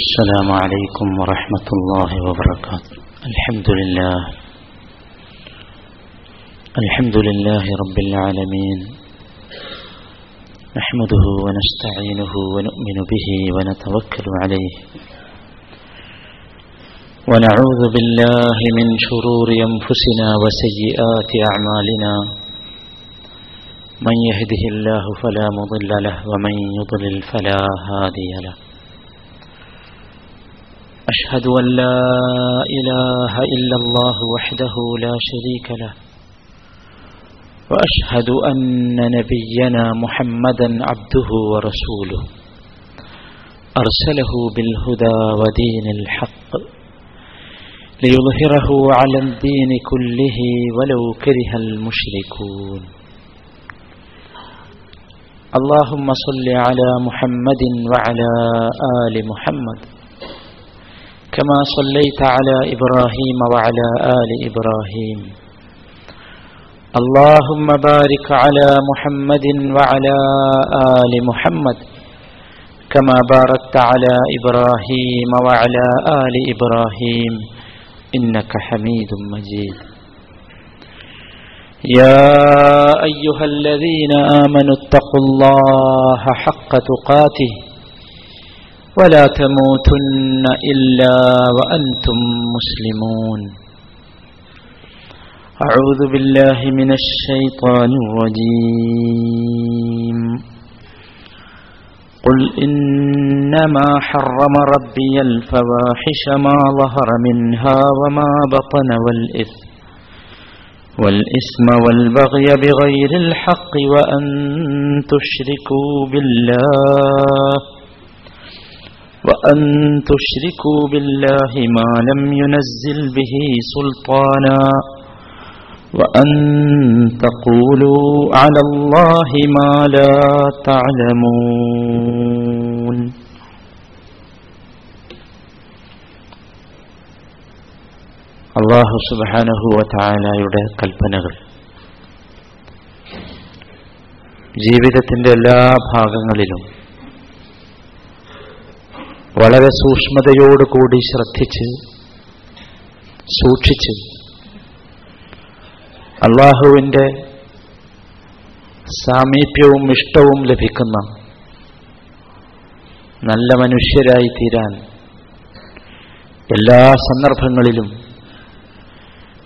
السلام عليكم ورحمة الله وبركاته. الحمد لله. الحمد لله رب العالمين. نحمده ونستعينه ونؤمن به ونتوكل عليه. ونعوذ بالله من شرور أنفسنا وسيئات أعمالنا. من يهده الله فلا مضل له ومن يضلل فلا هادي له. أشهد أن لا إله إلا الله وحده لا شريك له وأشهد أن نبينا محمدا عبده ورسوله. أرسله بالهدى ودين الحق ليظهره على الدين كله ولو كره المشركون. اللهم صل على محمد وعلى آل محمد. كما صليت على إبراهيم وعلى آل إبراهيم. اللهم بارك على محمد وعلى آل محمد كما باركت على إبراهيم وعلى آل إبراهيم إنك حميد مجيد. يا أيها الذين آمنوا اتقوا الله حق تقاته. ولا تموتن إلا وأنتم مسلمون. أعوذ بالله من الشيطان الرجيم. قل إنما حرم ربي الفواحش ما ظهر منها وما بطن والإثم والإثم والبغي بغير الحق وأن تشركوا بالله وأن تشركوا بالله ما لم ينزل به سلطانا وأن تقولوا على الله ما لا تعلمون അള്ളാഹു സുബാനഹുവല കൽപ്പനകൾ ജീവിതത്തിന്റെ എല്ലാ ഭാഗങ്ങളിലും വളരെ സൂക്ഷ്മതയോടുകൂടി ശ്രദ്ധിച്ച് സൂക്ഷിച്ച് അള്ളാഹുവിന്റെ സാമീപ്യവും ഇഷ്ടവും ലഭിക്കുന്ന നല്ല മനുഷ്യരായി തീരാൻ എല്ലാ സന്ദർഭങ്ങളിലും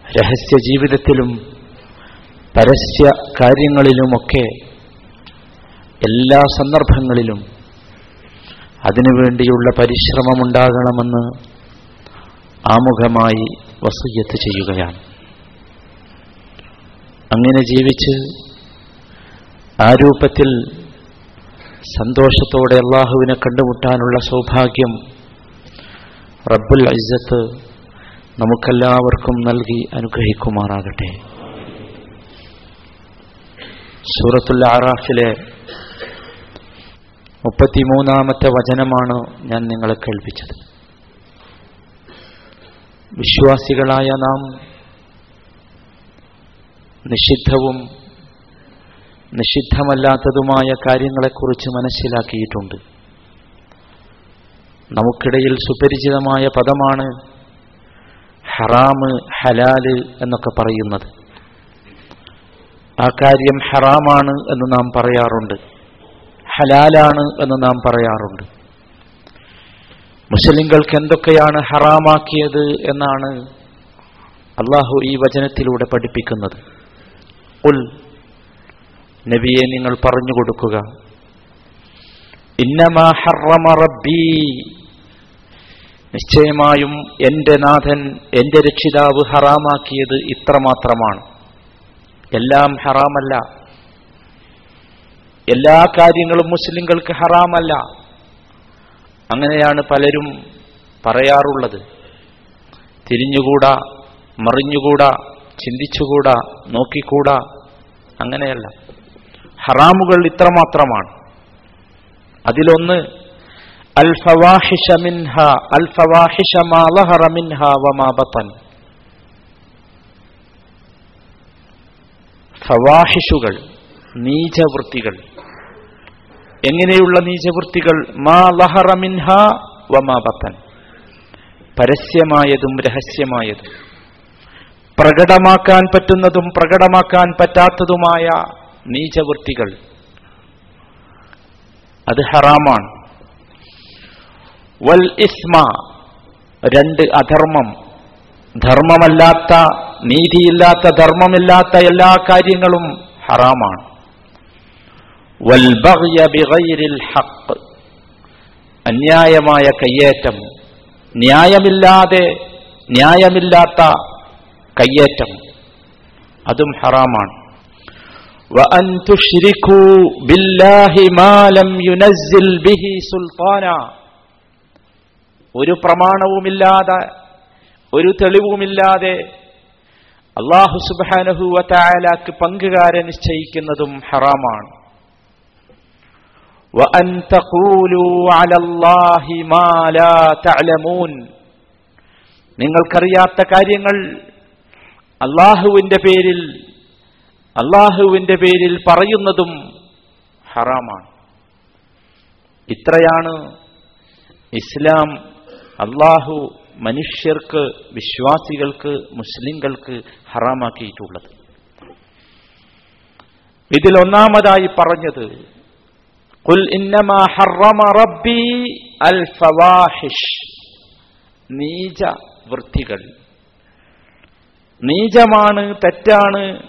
രഹസ്യ ജീവിതത്തിലും പരസ്യ കാര്യങ്ങളിലുമൊക്കെ എല്ലാ സന്ദർഭങ്ങളിലും അതിനുവേണ്ടിയുള്ള പരിശ്രമമുണ്ടാകണമെന്ന് ആമുഖമായി വസൂയത്ത് ചെയ്യുകയാണ്. അങ്ങനെ ജീവിച്ച് ആ രൂപത്തിൽ സന്തോഷത്തോടെ അള്ളാഹുവിനെ കണ്ടുമുട്ടാനുള്ള സൗഭാഗ്യം റബ്ബുൽ അജ്ജത്ത് നമുക്കെല്ലാവർക്കും നൽകി അനുഗ്രഹിക്കുമാറാകട്ടെ. സൂറത്തുൽ ആറാഫിലെ മുപ്പത്തിമൂന്നാമത്തെ വചനമാണ് ഞാൻ നിങ്ങളെ കേൾപ്പിച്ചത്. വിശ്വാസികളായ നാം നിഷിദ്ധവും നിഷിദ്ധമല്ലാത്തതുമായ കാര്യങ്ങളെക്കുറിച്ച് മനസ്സിലാക്കിയിട്ടുണ്ട്. നമുക്കിടയിൽ സുപരിചിതമായ പദമാണ് ഹറാമ് ഹലാൽ എന്നൊക്കെ പറയുന്നത്. ആ കാര്യം ഹറാമാണ് എന്ന് നാം പറയാറുണ്ട്. ഹലാലാണ് എന്ന് നാം പറയാറുണ്ട്. മുസ്ലിങ്ങൾക്ക് എന്തൊക്കെയാണ് ഹറാമാക്കിയത് എന്നാണ് അള്ളാഹു ഈ വചനത്തിലൂടെ പഠിപ്പിക്കുന്നത്. ഉൽ നബിയെ നിങ്ങൾ പറഞ്ഞു കൊടുക്കുക. ഇന്നമാ ഹറമ റബ്ബി. നിശ്ചയമായും എന്റെ നാഥൻ എന്റെ രക്ഷിതാവ് ഹറാമാക്കിയത് ഇത്രമാത്രമാണ്. എല്ലാം ഹറാമല്ല. എല്ലാ കാര്യങ്ങളും മുസ്ലിങ്ങൾക്ക് ഹറാമല്ല. അങ്ങനെയാണ് പലരും പറയാറുള്ളത്. തിരിഞ്ഞുകൂടാ മറിഞ്ഞുകൂടാ ചിന്തിച്ചുകൂടാ നോക്കിക്കൂടാ അങ്ങനെയല്ല. ഹറാമുകൾ ഇത്രമാത്രമാണ്. അതിലൊന്ന് അൽ അൽ മാ ഫവാഹിഷുകൾ നീചവൃത്തികൾ. എങ്ങനെയുള്ള നീചവൃത്തികൾ? മാ ലഹറ മിൻഹ വമാ ബത്തൻ. പരസ്യമായതും രഹസ്യമായതും. പ്രകടമാക്കാൻ പറ്റുന്നതും പ്രകടമാക്കാൻ പറ്റാത്തതുമായ നീചവൃത്തികൾ. അത് ഹറാമാണ്. വൽ ഇസ്മ രണ്ട് അധർമ്മം. ധർമ്മമല്ലാത്ത നീതിയില്ലാത്ത ധർമ്മമില്ലാത്ത എല്ലാ കാര്യങ്ങളും ഹറാമാണ്. അന്യായമായ കയ്യേറ്റം. ന്യായമില്ലാതെ ന്യായമില്ലാത്ത കയ്യേറ്റം. അതും ഹറാമാണ്. ഒരു പ്രമാണവുമില്ലാതെ ഒരു തെളിവുമില്ലാതെ അള്ളാഹു സുബാനഹുവ പങ്കുകാരെ നിശ്ചയിക്കുന്നതും ഹറാമാണ്. وأن تقولوا على الله ما لا تعلمون നിങ്ങൾക്കറിയാത്ത കാര്യങ്ങൾ അള്ളാഹുവിന്റെ പേരിൽ അള്ളാഹുവിന്റെ പേരിൽ പറയുന്നതും ഹറാമാണ് ഇത്രയാണ് ഇസ്ലാം അള്ളാഹു മനുഷ്യർക്ക് വിശ്വാസികൾക്ക് മുസ്ലിങ്ങൾക്ക് ഹറാമാക്കിയിട്ടുള്ളത് ഇതിൽ ഒന്നാമതായി പറഞ്ഞത് കുൽ ഇന്നമാ ഹറമ റബ്ബി അൽ ഫവാഹിഷ് നീച വൃത്തികൾ. നീചമാണ് തെറ്റാണ്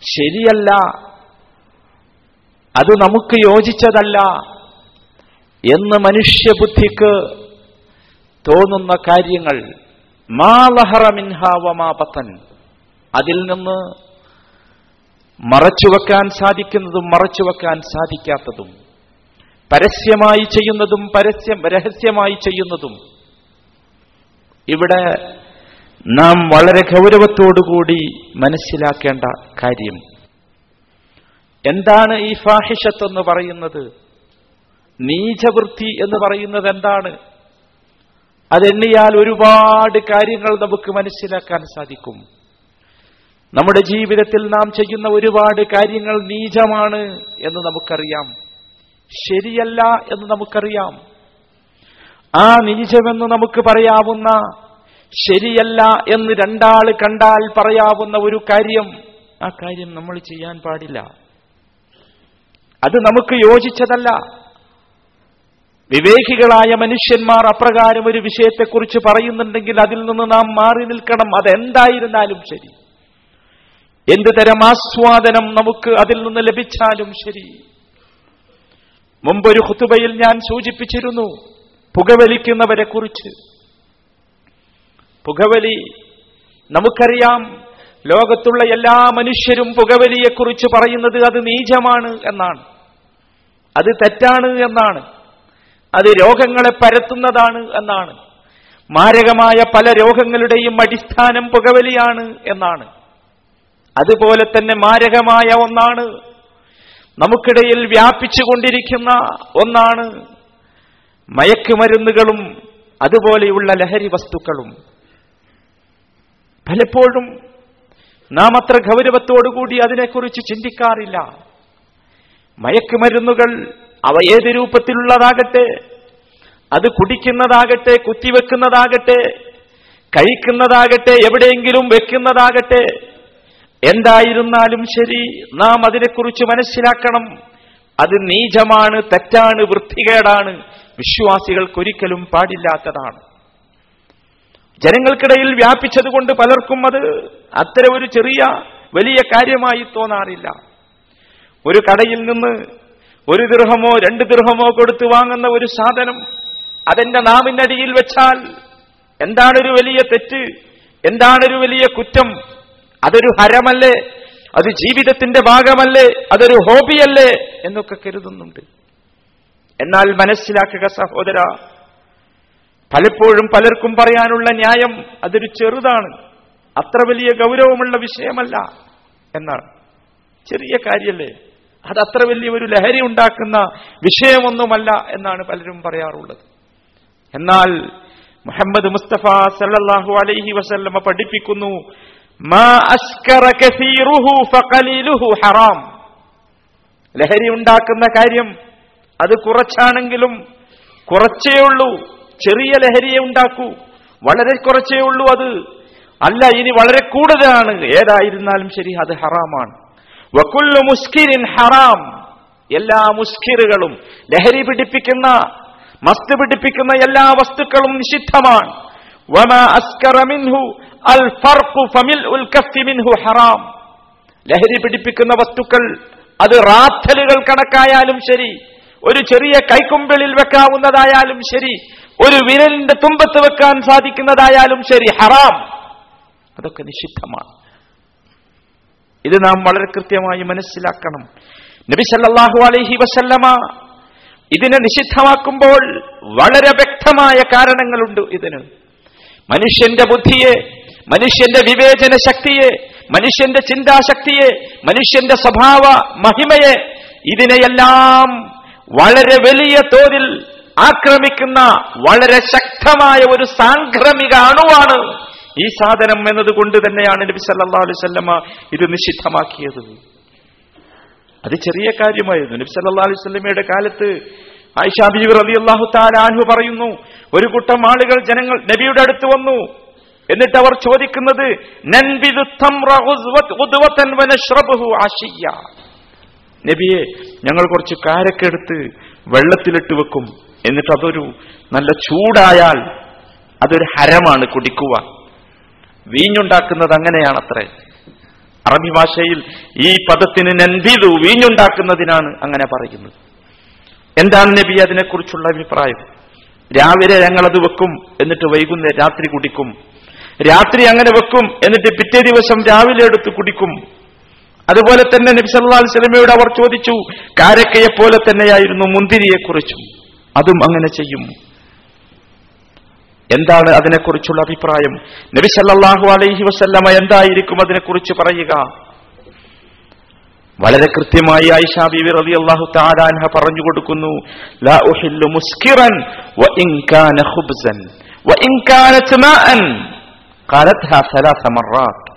ശരിയല്ല. അത് നമുക്ക് യോജിച്ചതല്ല എന്ന് മനുഷ്യബുദ്ധിക്ക് തോന്നുന്ന കാര്യങ്ങൾ. മാ ലഹറ മിൻഹാവമാ പത്തൻ അതിൽ നിന്ന് മറച്ചുവെക്കാൻ സാധിക്കുന്നതും മറച്ചുവെക്കാൻ സാധിക്കാത്തതും. പരസ്യമായി ചെയ്യുന്നതും പരസ്യം രഹസ്യമായി ചെയ്യുന്നതും. ഇവിടെ നാം വളരെ ഗൗരവത്തോടുകൂടി മനസ്സിലാക്കേണ്ട കാര്യം. എന്താണ് ഈ ഫാഹിഷത്ത് എന്ന് പറയുന്നത്? നീചവൃത്തി എന്ന് പറയുന്നത് എന്താണ്? അതെണ്ണിയാൽ ഒരുപാട് കാര്യങ്ങൾ നമുക്ക് മനസ്സിലാക്കാൻ സാധിക്കും. നമ്മുടെ ജീവിതത്തിൽ നാം ചെയ്യുന്ന ഒരുപാട് കാര്യങ്ങൾ നീചമാണ് എന്ന് നമുക്കറിയാം. ശരിയല്ല എന്ന് നമുക്കറിയാം. ആ നീചമെന്ന് നമുക്ക് പറയാവുന്ന ശരിയല്ല എന്ന് രണ്ടാൾ കണ്ടാൽ പറയാവുന്ന ഒരു കാര്യം ആ കാര്യം നമ്മൾ ചെയ്യാൻ പാടില്ല. അത് നമുക്ക് യോജിച്ചതല്ല. വിവേകികളായ മനുഷ്യന്മാർ അപ്രകാരം ഒരു വിഷയത്തെക്കുറിച്ച് പറയുന്നുണ്ടെങ്കിൽ അതിൽ നിന്ന് നാം മാറി നിൽക്കണം. അതെന്തായിരുന്നാലും ശരി. എന്ത് തരം ആസ്വാദനം നമുക്ക് അതിൽ നിന്ന് ലഭിച്ചാലും ശരി. മുമ്പൊരു ഹുത്തുബയിൽ ഞാൻ സൂചിപ്പിച്ചിരുന്നു പുകവലിക്കുന്നവരെ കുറിച്ച് പുകവലി നമുക്കറിയാം ലോകത്തുള്ള എല്ലാ മനുഷ്യരും പുകവലിയെക്കുറിച്ച് പറയുന്നത് അത് നീചമാണ് എന്നാണ്. അത് തെറ്റാണ് എന്നാണ്. അത് രോഗങ്ങളെ പരത്തുന്നതാണ് എന്നാണ്. മാരകമായ പല രോഗങ്ങളുടെയും അടിസ്ഥാനം പുകവലിയാണ് എന്നാണ്. അതുപോലെ തന്നെ മാരകമായ ഒന്നാണ് നമുക്കിടയിൽ വ്യാപിച്ചുകൊണ്ടിരിക്കുന്ന ഒന്നാണ് മയക്കുമരുന്നുകളും അതുപോലെയുള്ള ലഹരി വസ്തുക്കളും. പലപ്പോഴും നാം അത്ര ഗൗരവത്തോടുകൂടി അതിനെക്കുറിച്ച് ചിന്തിക്കാറില്ല. മയക്കുമരുന്നുകൾ അവ ഏത് രൂപത്തിലുള്ളതാകട്ടെ അത് കുടിക്കുന്നതാകട്ടെ കുത്തിവെക്കുന്നതാകട്ടെ കഴിക്കുന്നതാകട്ടെ എവിടെയെങ്കിലും വെക്കുന്നതാകട്ടെ എന്തായിരുന്നാലും ശരി നാം അതിനെക്കുറിച്ച് മനസ്സിലാക്കണം. അത് നീചമാണ് തെറ്റാണ് വൃത്തികേടാണ്. വിശ്വാസികൾക്കൊരിക്കലും പാടില്ലാത്തതാണ്. ജനങ്ങൾക്കിടയിൽ വ്യാപിച്ചതുകൊണ്ട് പലർക്കും അത് അത്ര ഒരു ചെറിയ വലിയ കാര്യമായി തോന്നാറില്ല. ഒരു കടയിൽ നിന്ന് ഒരു ദൃഹമോ രണ്ട് ദൃഹമോ കൊടുത്തു വാങ്ങുന്ന ഒരു സാധനം അതെന്റെ നാമിനടിയിൽ വെച്ചാൽ എന്താണൊരു വലിയ തെറ്റ് എന്താണൊരു വലിയ കുറ്റം? അതൊരു ഹരമല്ലേ? അത് ജീവിതത്തിന്റെ ഭാഗമല്ലേ? അതൊരു ഹോബിയല്ലേ? എന്നൊക്കെ കരുതുന്നുണ്ട്. എന്നാൽ മനസ്സിലാക്കുക സഹോദര പലപ്പോഴും പലർക്കും പറയാനുള്ള ന്യായം അതൊരു ചെറുതാണ്. അത്ര വലിയ ഗൗരവമുള്ള വിഷയമല്ല എന്നാണ്. ചെറിയ കാര്യമല്ലേ അത് അത്ര വലിയ ഒരു ലഹരി ഉണ്ടാക്കുന്ന വിഷയമൊന്നുമല്ല എന്നാണ് പലരും പറയാറുള്ളത്. എന്നാൽ മുഹമ്മദ് മുസ്തഫ സല്ലാഹു അലൈഹി വസല്ലമ പഠിപ്പിക്കുന്നു ഹറാം. ലഹരി ഉണ്ടാക്കുന്ന കാര്യം അത് കുറച്ചാണെങ്കിലും കുറച്ചേ ഉള്ളൂ. ചെറിയ ലഹരിയെ ഉണ്ടാക്കൂ. വളരെ കുറച്ചേ ഉള്ളൂ അത്. അല്ല ഇനി വളരെ കൂടുതലാണ്. ഏതായിരുന്നാലും ശരി അത് ഹറാമാണ്. വക്കുല്ലു മുസ്കിരിൻ ഹറാം. എല്ലാ മുസ്കിറുകളും ലഹരി പിടിപ്പിക്കുന്ന മസ്ത് പിടിപ്പിക്കുന്ന എല്ലാ വസ്തുക്കളും നിഷിദ്ധമാണ്. അൽ ഫർഖു മിൻഹു ഹറാം. ലഹരി പിടിപ്പിക്കുന്ന വസ്തുക്കൾ അത് റാത്തലുകൾ കണക്കായാലും ശരി ഒരു ചെറിയ കൈക്കുമ്പിളിൽ വെക്കാവുന്നതായാലും ശരി ഒരു വിരലിന്റെ തുമ്പത്ത് വെക്കാൻ സാധിക്കുന്നതായാലും ശരി ഹറാം. അതൊക്കെ നിഷിദ്ധമാണ്. ഇത് നാം വളരെ കൃത്യമായി മനസ്സിലാക്കണം. നബി സല്ലാഹു അലൈഹി വസല്ലമ ഇതിനെ നിഷിദ്ധമാക്കുമ്പോൾ വളരെ വ്യക്തമായ കാരണങ്ങളുണ്ട് ഇതിന്. മനുഷ്യന്റെ ബുദ്ധിയെ മനുഷ്യന്റെ വിവേചന ശക്തിയെ മനുഷ്യന്റെ ചിന്താശക്തിയെ മനുഷ്യന്റെ സ്വഭാവ മഹിമയെ ഇതിനെയെല്ലാം വളരെ വലിയ തോതിൽ ആക്രമിക്കുന്ന വളരെ ശക്തമായ ഒരു സാംക്രമിക അണുവാണ് ഈ സാധനം എന്നതുകൊണ്ട് തന്നെയാണ് നബി സല്ലാ അലൈഹി വസല്ലമ ഇത് നിഷിദ്ധമാക്കിയത്. അത് ചെറിയ കാര്യമായിരുന്നു. നബി സല്ലാ അലൈഹി വസല്ലമയുടെ കാലത്ത് ആയിഷ റബി അള്ളാഹു താലാൻഹു പറയുന്നു ഒരു കൂട്ടം ആളുകൾ ജനങ്ങൾ നബിയുടെ അടുത്ത് വന്നു എന്നിട്ട് അവർ ചോദിക്കുന്നത് നബിയെ ഞങ്ങൾ കുറച്ച് കാരക്കെടുത്ത് വെള്ളത്തിലിട്ട് വെക്കും. എന്നിട്ട് അതൊരു നല്ല ചൂടായാൽ അതൊരു ഹരമാണ് കുടിക്കുക. വീഞ്ഞുണ്ടാക്കുന്നത് അങ്ങനെയാണത്രേ അറബി ഭാഷയിൽ ഈ പദത്തിന് നന്ദിതു വീഞ്ഞുണ്ടാക്കുന്നതിനാണ് അങ്ങനെ പറയുന്നത്. എന്താണ് നബി അതിനെക്കുറിച്ചുള്ള അഭിപ്രായം? രാവിലെ ഞങ്ങളത് വെക്കും എന്നിട്ട് വൈകുന്നേരം രാത്രി കുടിക്കും. രാത്രി അങ്ങനെ വെക്കും എന്നിട്ട് പിറ്റേ ദിവസം രാവിലെ എടുത്ത് കുടിക്കും. അതുപോലെ തന്നെ നബി സല്ലല്ലാഹു അലൈഹി വസല്ലമയോട് അവർ ചോദിച്ചു കാരക്കയെ പോലെ തന്നെയായിരുന്നു മുന്തിരിയെക്കുറിച്ചും. അതും അങ്ങനെ ചെയ്യും. എന്താണ് അതിനെക്കുറിച്ചുള്ള അഭിപ്രായം? നബി സല്ലല്ലാഹു അലൈഹി വസല്ലമ എന്തായിരിക്കും അതിനെക്കുറിച്ച് പറയുക? വളരെ കൃത്യമായി ആയിഷ ബീവി റളിയല്ലാഹു തആല അൻഹ പറഞ്ഞു കൊടുക്കുന്നു മുസ്കിറൻ വ ഇൻ കാന ഖുബ്സൻ വ ഇൻ കാനത് മാഅൻ ഖാലത്ഹാ സലാസ മററാത്ത്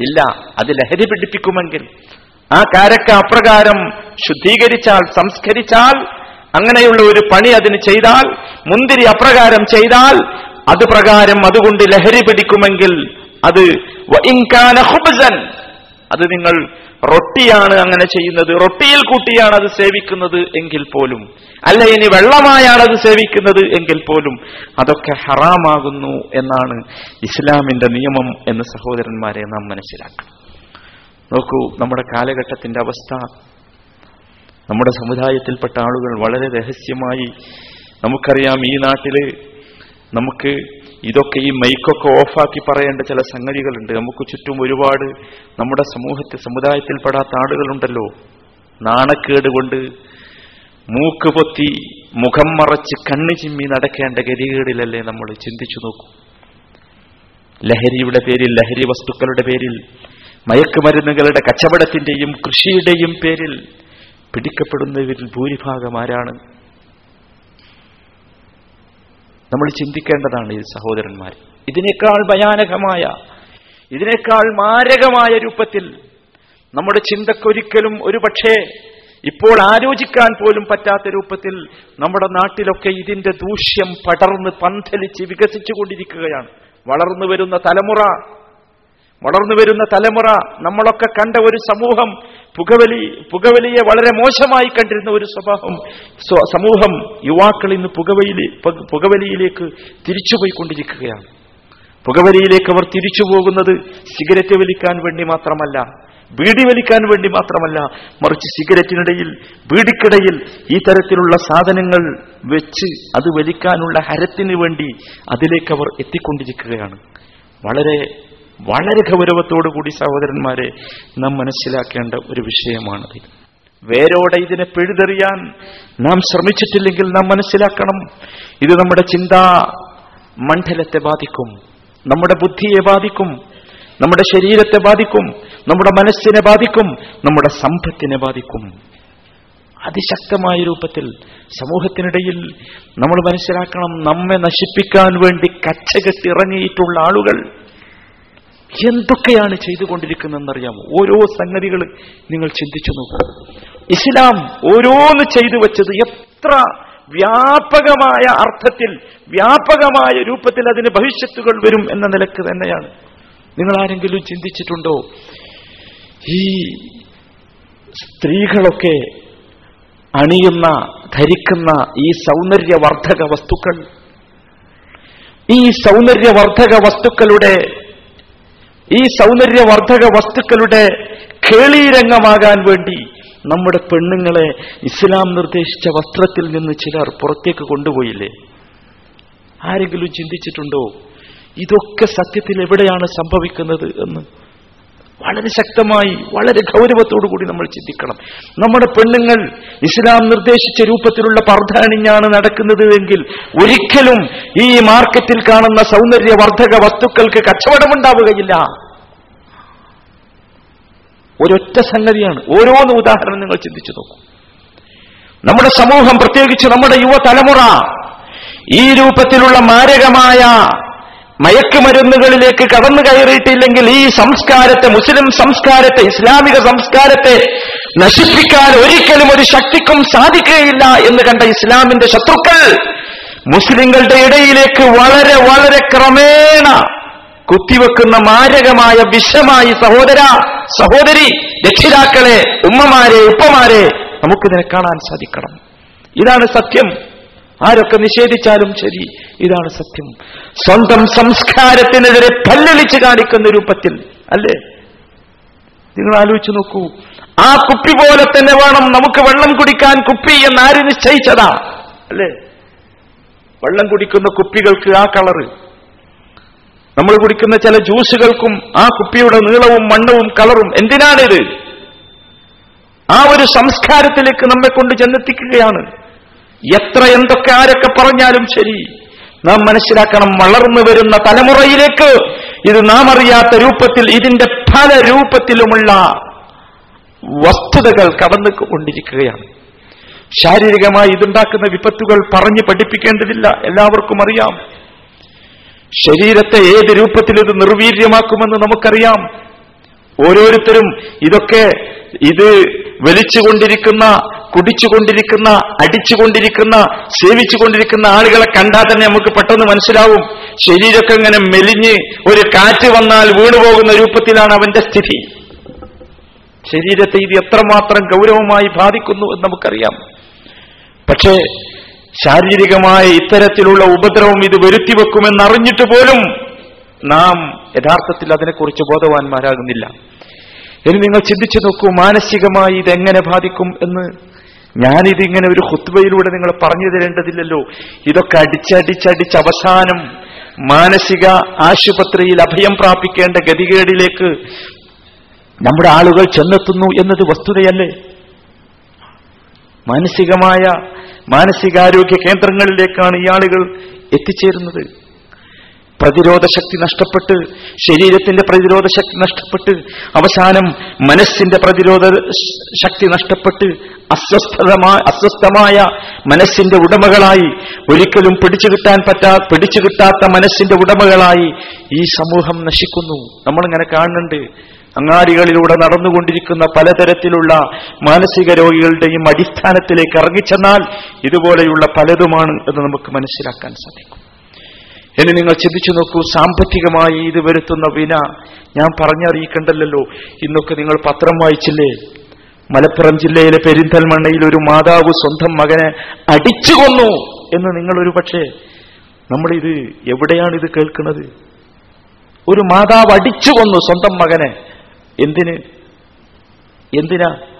ഇല്ല അത് ലഹരി പിടിപ്പിക്കുമെങ്കിൽ. ആ കാരക്ക അപ്രകാരം ശുദ്ധീകരിച്ചാൽ സംസ്കരിച്ചാൽ അങ്ങനെയുള്ള ഒരു പണി അതിന് ചെയ്താൽ മുന്തിരി അപ്രകാരം ചെയ്താൽ അത് പ്രകാരം അതുകൊണ്ട് ലഹരി പിടിക്കുമെങ്കിൽ അത് അത് നിങ്ങൾ റൊട്ടിയാണ് അങ്ങനെ ചെയ്യുന്നത്. റൊട്ടിയിൽ കൂട്ടിയാണ് അത് സേവിക്കുന്നത് എങ്കിൽ പോലും. അല്ല ഇനി വെള്ളമായാണ് അത് സേവിക്കുന്നത് എങ്കിൽ പോലും. അതൊക്കെ ഹറാമാകുന്നു എന്നാണ് ഇസ്ലാമിന്റെ നിയമം എന്ന് സഹോദരന്മാരെ നാം മനസ്സിലാക്കണം. നോക്കൂ നമ്മുടെ കാലഘട്ടത്തിന്റെ അവസ്ഥ. നമ്മുടെ സമുദായത്തിൽപ്പെട്ട ആളുകൾ വളരെ രഹസ്യമായി നമുക്കറിയാം ഈ നാട്ടിൽ നമുക്ക് ഇതൊക്കെ ഈ മൈക്കൊക്കെ ഓഫാക്കി പറയേണ്ട ചില സംഗതികളുണ്ട്. നമുക്ക് ചുറ്റും ഒരുപാട് നമ്മുടെ സമൂഹത്തിൽ സമുദായത്തിൽപ്പെടാത്ത ആളുകളുണ്ടല്ലോ. നാണക്കേട് കൊണ്ട് മൂക്ക് പൊത്തി മുഖം മറച്ച് കണ്ണു ചിമ്മി നടക്കേണ്ട ഗതികേടിലല്ലേ നമ്മൾ ചിന്തിച്ചു നോക്കൂ. ലഹരിയുടെ പേരിൽ ലഹരി വസ്തുക്കളുടെ പേരിൽ മയക്കുമരുന്നുകളുടെ കച്ചവടത്തിന്റെയും കൃഷിയുടെയും പേരിൽ പിടിക്കപ്പെടുന്നവരിൽ ഭൂരിഭാഗം ആരാണ്? നമ്മൾ ചിന്തിക്കേണ്ടതാണ് ഈ സഹോദരന്മാർ ഇതിനേക്കാൾ ഭയാനകമായ ഇതിനേക്കാൾ മാരകമായ രൂപത്തിൽ നമ്മുടെ ചിന്തക്കൊരിക്കലും ഒരുപക്ഷേ ഇപ്പോൾ ആലോചിക്കാൻ പോലും പറ്റാത്ത രൂപത്തിൽ നമ്മുടെ നാട്ടിലൊക്കെ ഇതിന്റെ ദൂഷ്യം പടർന്ന് പന്തലിച്ച് വികസിച്ചു കൊണ്ടിരിക്കുകയാണ് വളർന്നു വരുന്ന തലമുറ വളർന്നു വരുന്ന തലമുറ നമ്മളൊക്കെ കണ്ട ഒരു സമൂഹം പുകവലി പുകവലിയെ വളരെ മോശമായി കണ്ടിരുന്ന ഒരു സ്വഭാവം. സ്വ- സമൂഹം യുവാക്കൾ ഇന്ന് പുകവലി പുകവലിയിലേക്ക് തിരിച്ചുപോയിക്കൊണ്ടിരിക്കുകയാണ് പുകവലിയിലേക്ക് അവർ തിരിച്ചു പോകുന്നത് സിഗരറ്റ് വലിക്കാൻ വേണ്ടി മാത്രമല്ല ബീഡി വലിക്കാൻ വേണ്ടി മാത്രമല്ല മറിച്ച് സിഗരറ്റിനിടയിൽ ബീഡിക്കിടയിൽ ഈ തരത്തിലുള്ള സാധനങ്ങൾ വെച്ച് അത് വലിക്കാനുള്ള ഹരത്തിന് വേണ്ടി അതിലേക്ക് അവർ എത്തിക്കൊണ്ടിരിക്കുകയാണ്. വളരെ വളരെ ഗൗരവത്തോടുകൂടി സഹോദരന്മാരെ നാം മനസ്സിലാക്കേണ്ട ഒരു വിഷയമാണത്. വേരോടെ ഇതിനെ പിഴുതെറിയാൻ നാം ശ്രമിച്ചിട്ടില്ലെങ്കിൽ നാം മനസ്സിലാക്കണം. ഇത് നമ്മുടെ ചിന്താ മണ്ഡലത്തെ ബാധിക്കും. നമ്മുടെ ബുദ്ധിയെ ബാധിക്കും. നമ്മുടെ ശരീരത്തെ ബാധിക്കും. നമ്മുടെ മനസ്സിനെ ബാധിക്കും. നമ്മുടെ സമ്പത്തിനെ ബാധിക്കും. അതിശക്തമായ രൂപത്തിൽ സമൂഹത്തിനിടയിൽ നമ്മൾ മനസ്സിലാക്കണം നമ്മെ നശിപ്പിക്കാൻ വേണ്ടി കച്ചകെട്ടിറങ്ങിയിട്ടുള്ള ആളുകൾ എന്തൊക്കെയാണ് ചെയ്തുകൊണ്ടിരിക്കുന്നതെന്നറിയാമോ? ഓരോ സംഗതികൾ നിങ്ങൾ ചിന്തിച്ചു നോക്കൂ. ഇസ്ലാം ഓരോന്ന് ചെയ്തു വെച്ചത് എത്ര വ്യാപകമായ അർത്ഥത്തിൽ വ്യാപകമായ രൂപത്തിൽ അതിന് ഭവിഷ്യത്തുകൾ വരും എന്ന നിലയ്ക്ക് തന്നെയാണ്. നിങ്ങൾ ആരെങ്കിലും ചിന്തിച്ചിട്ടുണ്ടോ? ഈ സ്ത്രീകളൊക്കെ അണിയുന്ന ധരിക്കുന്ന ഈ സൗന്ദര്യവർദ്ധക വസ്തുക്കൾ ഈ സൗന്ദര്യവർദ്ധക വസ്തുക്കളുടെ ഈ സൗന്ദര്യവർദ്ധക വസ്തുക്കളുടെ കേളീരംഗമാകാൻ വേണ്ടി നമ്മുടെ പെണ്ണുങ്ങളെ ഇസ്ലാം നിർദ്ദേശിച്ച വസ്ത്രത്തിൽ നിന്ന് ചിലർ പുറത്തേക്ക് കൊണ്ടുപോയില്ലേ? ആരെങ്കിലും ചിന്തിച്ചിട്ടുണ്ടോ? ഇതൊക്കെ സത്യത്തിൽ എവിടെയാണ് സംഭവിക്കുന്നത് എന്ന്? വളരെ ശക്തമായി വളരെ ഗൗരവത്തോടു കൂടി നമ്മൾ ചിന്തിക്കണം. നമ്മുടെ പെണ്ണുങ്ങൾ ഇസ്ലാം നിർദ്ദേശിച്ച രൂപത്തിലുള്ള പർദ്ധ അണിഞ്ഞാണ് നടക്കുന്നത് എങ്കിൽ ഒരിക്കലും ഈ മാർക്കറ്റിൽ കാണുന്ന സൗന്ദര്യവർദ്ധക വസ്തുക്കൾക്ക് കച്ചവടമുണ്ടാവുകയില്ല. ഒരൊറ്റ സംഗതിയാണ്. ഓരോന്ന് ഉദാഹരണം നിങ്ങൾ ചിന്തിച്ചു നോക്കൂ. നമ്മുടെ സമൂഹം പ്രത്യേകിച്ച് നമ്മുടെ യുവതലമുറ ഈ രൂപത്തിലുള്ള മാരകമായ മയക്കുമരുന്നുകളിലേക്ക് കടന്നു കയറിയിട്ടില്ലെങ്കിൽ ഈ സംസ്കാരത്തെ മുസ്ലിം സംസ്കാരത്തെ ഇസ്ലാമിക സംസ്കാരത്തെ നശിപ്പിക്കാൻ ഒരിക്കലും ഒരു ശക്തിക്കും സാധിക്കുകയില്ല എന്ന് കണ്ട ഇസ്ലാമിന്റെ ശത്രുക്കൾ മുസ്ലിങ്ങളുടെ ഇടയിലേക്ക് വളരെ വളരെ ക്രമേണ കുത്തിവെക്കുന്ന മാരകമായ വിഷമായി സഹോദര സഹോദരി രക്ഷിതാക്കളെ ഉമ്മമാരെ ഉപ്പമാരെ നമുക്കിതിനെ കാണാൻ സാധിക്കണം. ഇതാണ് സത്യം. ആരൊക്കെ നിഷേധിച്ചാലും ശരി. ഇതാണ് സത്യം. സ്വന്തം സംസ്കാരത്തിനെതിരെ പല്ലളിച്ച് കാണിക്കുന്ന രൂപത്തിൽ അല്ലേ? നിങ്ങൾ ആലോചിച്ചു നോക്കൂ. ആ കുപ്പി പോലെ തന്നെ വേണം നമുക്ക് വെള്ളം കുടിക്കാൻ കുപ്പി എന്ന് ആര് നിശ്ചയിച്ചതാ? അല്ലേ? വെള്ളം കുടിക്കുന്ന കുപ്പികൾക്ക് ആ കളറ് നമ്മൾ കുടിക്കുന്ന ചില ജ്യൂസുകൾക്കും ആ കുപ്പിയുടെ നീളവും മണ്ണവും കളറും എന്തിനാണിത്? ആ ഒരു സംസ്കാരത്തിലേക്ക് നമ്മെ കൊണ്ട് ചെന്നെത്തിക്കുകയാണ്. എത്ര എന്തൊക്കെ ആരൊക്കെ പറഞ്ഞാലും ശരി. നാം മനസ്സിലാക്കണം വളർന്നു വരുന്ന തലമുറയിലേക്ക് ഇത് നാം അറിയാത്ത രൂപത്തിൽ ഇതിന്റെ പല രൂപത്തിലുമുള്ള വസ്തുതകൾ കടന്നു കൊണ്ടിരിക്കുകയാണ് ശാരീരികമായി ഇതുണ്ടാക്കുന്ന വിപത്തുകൾ പറഞ്ഞു പഠിപ്പിക്കേണ്ടതില്ല. എല്ലാവർക്കും അറിയാം. ശരീരത്തെ ഏത് രൂപത്തിൽ ഇത് നിർവീര്യമാക്കുമെന്ന് നമുക്കറിയാം. ഓരോരുത്തരും ഇതൊക്കെ ഇത് വലിച്ചുകൊണ്ടിരിക്കുന്ന കുടിച്ചുകൊണ്ടിരിക്കുന്ന അടിച്ചുകൊണ്ടിരിക്കുന്ന സേവിച്ചുകൊണ്ടിരിക്കുന്ന ആളുകളെ കണ്ടാൽ തന്നെ നമുക്ക് പെട്ടെന്ന് മനസ്സിലാവും. ശരീരമൊക്കെ ഇങ്ങനെ മെലിഞ്ഞ് ഒരു കാറ്റ് വന്നാൽ വീണുപോകുന്ന രൂപത്തിലാണ് അവന്റെ സ്ഥിതി. ശരീരത്തെ ഇത് എത്രമാത്രം ഗൗരവമായി ബാധിക്കുന്നു എന്ന് നമുക്കറിയാം. പക്ഷേ ശാരീരികമായ ഇത്തരത്തിലുള്ള ഉപദ്രവം ഇത് വരുത്തിവെക്കുമെന്നറിഞ്ഞിട്ട് പോലും നാം യഥാർത്ഥത്തിൽ അതിനെക്കുറിച്ച് ബോധവാന്മാരാകുന്നില്ല. ഇനി നിങ്ങൾ ചിന്തിച്ചു നോക്കൂ മാനസികമായി ഇതെങ്ങനെ ബാധിക്കും എന്ന്. ഞാനിതിങ്ങനെ ഒരു ഹുത്വയിലൂടെ നിങ്ങൾ പറഞ്ഞു തരേണ്ടതില്ലല്ലോ. ഇതൊക്കെ അടിച്ചടിച്ചടിച്ച് അവസാനം മാനസിക ആശുപത്രിയിൽ അഭയം പ്രാപിക്കേണ്ട ഗതികേടിലേക്ക് നമ്മുടെ ആളുകൾ ചെന്നെത്തുന്നു എന്നത് വസ്തുതയല്ലേ? മാനസികമായ മാനസികാരോഗ്യ കേന്ദ്രങ്ങളിലേക്കാണ് ഈ ആളുകൾ എത്തിച്ചേരുന്നത്. പ്രതിരോധ ശക്തി നഷ്ടപ്പെട്ട് ശരീരത്തിന്റെ പ്രതിരോധ ശക്തി നഷ്ടപ്പെട്ട് അവസാനം മനസ്സിന്റെ പ്രതിരോധ ശക്തി നഷ്ടപ്പെട്ട് അസ്വസ്ഥതമായ അസ്വസ്ഥമായ മനസ്സിന്റെ ഉടമകളായി ഒരിക്കലും പിടിച്ചു കിട്ടാൻ പറ്റാ പിടിച്ചു കിട്ടാത്ത മനസ്സിന്റെ ഉടമകളായി ഈ സമൂഹം നശിക്കുന്നു. നമ്മളിങ്ങനെ കാണുന്നുണ്ട്. അങ്ങാടികളിലൂടെ നടന്നുകൊണ്ടിരിക്കുന്ന പലതരത്തിലുള്ള മാനസിക രോഗികളുടെയും അടിസ്ഥാനത്തിലേക്ക് ഇറങ്ങിച്ചെന്നാൽ ഇതുപോലെയുള്ള പലതുമാണ് എന്ന് നമുക്ക് മനസ്സിലാക്കാൻ സാധിക്കും. ഇനി നിങ്ങൾ ചിന്തിച്ചു നോക്കൂ സാമ്പത്തികമായി ഇത് വരുത്തുന്ന വിന ഞാൻ പറഞ്ഞറിയിക്കണ്ടല്ലോ. ഇന്നൊക്കെ നിങ്ങൾ പത്രം വായിച്ചില്ലേ? മലപ്പുറം ജില്ലയിലെ പെരിന്തൽമണ്ണയിൽ ഒരു മാതാവ് സ്വന്തം മകനെ അടിച്ചു കൊന്നു എന്ന് ഒരു പക്ഷേ നമ്മളിത് എവിടെയാണ് ഇത് കേൾക്കുന്നത്? ഒരു മാതാവ് അടിച്ചു കൊന്നു സ്വന്തം മകനെ. എന്തിന്? എന്തിനാ?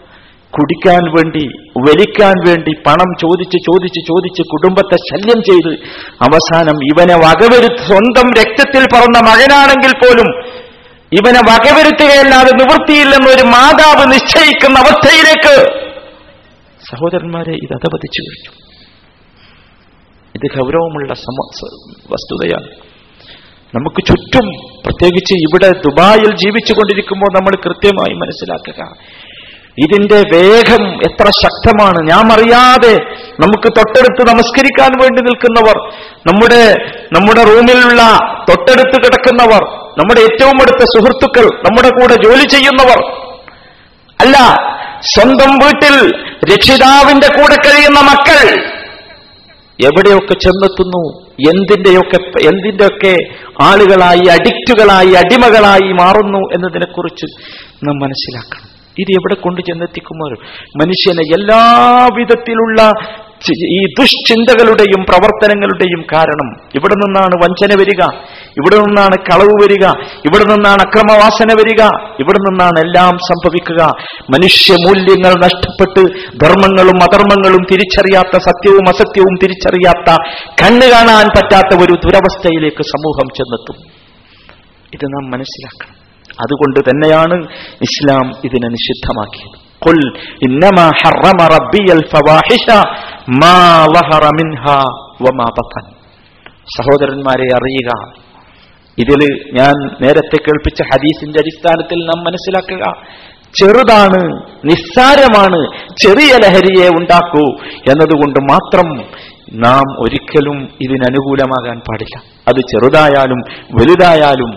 കുടിക്കാൻ വേണ്ടി വലിക്കാൻ വേണ്ടി പണം ചോദിച്ച് ചോദിച്ച് ചോദിച്ച് കുടുംബത്തെ ശല്യം ചെയ്ത് അവസാനം ഇവനെ വകവരുത്ത് സ്വന്തം രക്തത്തിൽ പറന്ന മകനാണെങ്കിൽ പോലും ഇവനെ വകവരുത്തുകയല്ലാതെ നിവൃത്തിയില്ലെന്ന് ഒരു മാതാവ് നിശ്ചയിക്കുന്ന അവസ്ഥയിലേക്ക് സഹോദരന്മാരെ ഇത് അധപതിച്ചു കഴിഞ്ഞു. ഇത് ഗൗരവമുള്ള സമ വസ്തുതയാണ്. നമുക്ക് ചുറ്റും പ്രത്യേകിച്ച് ഇവിടെ ദുബായിൽ ജീവിച്ചു കൊണ്ടിരിക്കുമ്പോൾ നമ്മൾ കൃത്യമായി മനസ്സിലാക്കുക ഇതിന്റെ വേഗം എത്ര ശക്തമാണ്. ഞാൻ അറിയാതെ നമുക്ക് തൊട്ടടുത്ത് നമസ്കരിക്കാൻ വേണ്ടി നിൽക്കുന്നവർ നമ്മുടെ നമ്മുടെ റൂമിലുള്ള തൊട്ടടുത്ത് കിടക്കുന്നവർ നമ്മുടെ ഏറ്റവും അടുത്ത സുഹൃത്തുക്കൾ നമ്മുടെ കൂടെ ജോലി ചെയ്യുന്നവർ. അല്ല സ്വന്തം വീട്ടിൽ രക്ഷിതാവിന്റെ കൂടെ കഴിയുന്ന മക്കൾ എവിടെയൊക്കെ ചെന്നെത്തുന്നു? എന്തിന്റെയൊക്കെ എന്തിന്റെയൊക്കെ ആളുകളായി അഡിക്റ്റുകളായി അടിമകളായി മാറുന്നു എന്നതിനെക്കുറിച്ച് നാം മനസ്സിലാക്കണം. ഇത് എവിടെ കൊണ്ട് ചെന്നെത്തിക്കുമോ മനുഷ്യനെ എല്ലാവിധത്തിലുള്ള ഈ ദുഷ്ചിന്തകളുടെയും പ്രവർത്തനങ്ങളുടെയും കാരണം. ഇവിടെ നിന്നാണ് വഞ്ചന വരിക ഇവിടെ നിന്നാണ് കളവ് വരിക ഇവിടെ നിന്നാണ് അക്രമവാസന വരിക ഇവിടെ നിന്നാണ് എല്ലാം സംഭവിക്കുക. മനുഷ്യ മൂല്യങ്ങൾ നഷ്ടപ്പെട്ട് ധർമ്മങ്ങളും അധർമ്മങ്ങളും തിരിച്ചറിയാത്ത സത്യവും അസത്യവും തിരിച്ചറിയാത്ത കണ്ണു കാണാൻ പറ്റാത്ത ഒരു ദുരവസ്ഥയിലേക്ക് സമൂഹം ചെന്നെത്തും. ഇത് നാം മനസ്സിലാക്കണം. അതുകൊണ്ട് തന്നെയാണ് ഇസ്ലാം ഇതിനെ നിഷിദ്ധമാക്കിയത് قل إنما حرم ربي الفواحش ما ظهر منها وما بطن സഹോദരന്മാരെ അറിയുക ഇതിൽ ഞാൻ നേരത്തെ കേൾപ്പിച്ച ഹദീസിന്റെ അടിസ്ഥാനത്തിൽ നാം മനസ്സിലാക്കുക ചെറുതാണ് നിസ്സാരമാണ് ചെറിയ ലഹരിയെ ഉണ്ടാക്കൂ എന്നതുകൊണ്ട് മാത്രം നാം ഒരിക്കലും ഇതിനനുകൂലമാകാൻ പാടില്ല അത് ചെറുതായാലും വലുതായാലും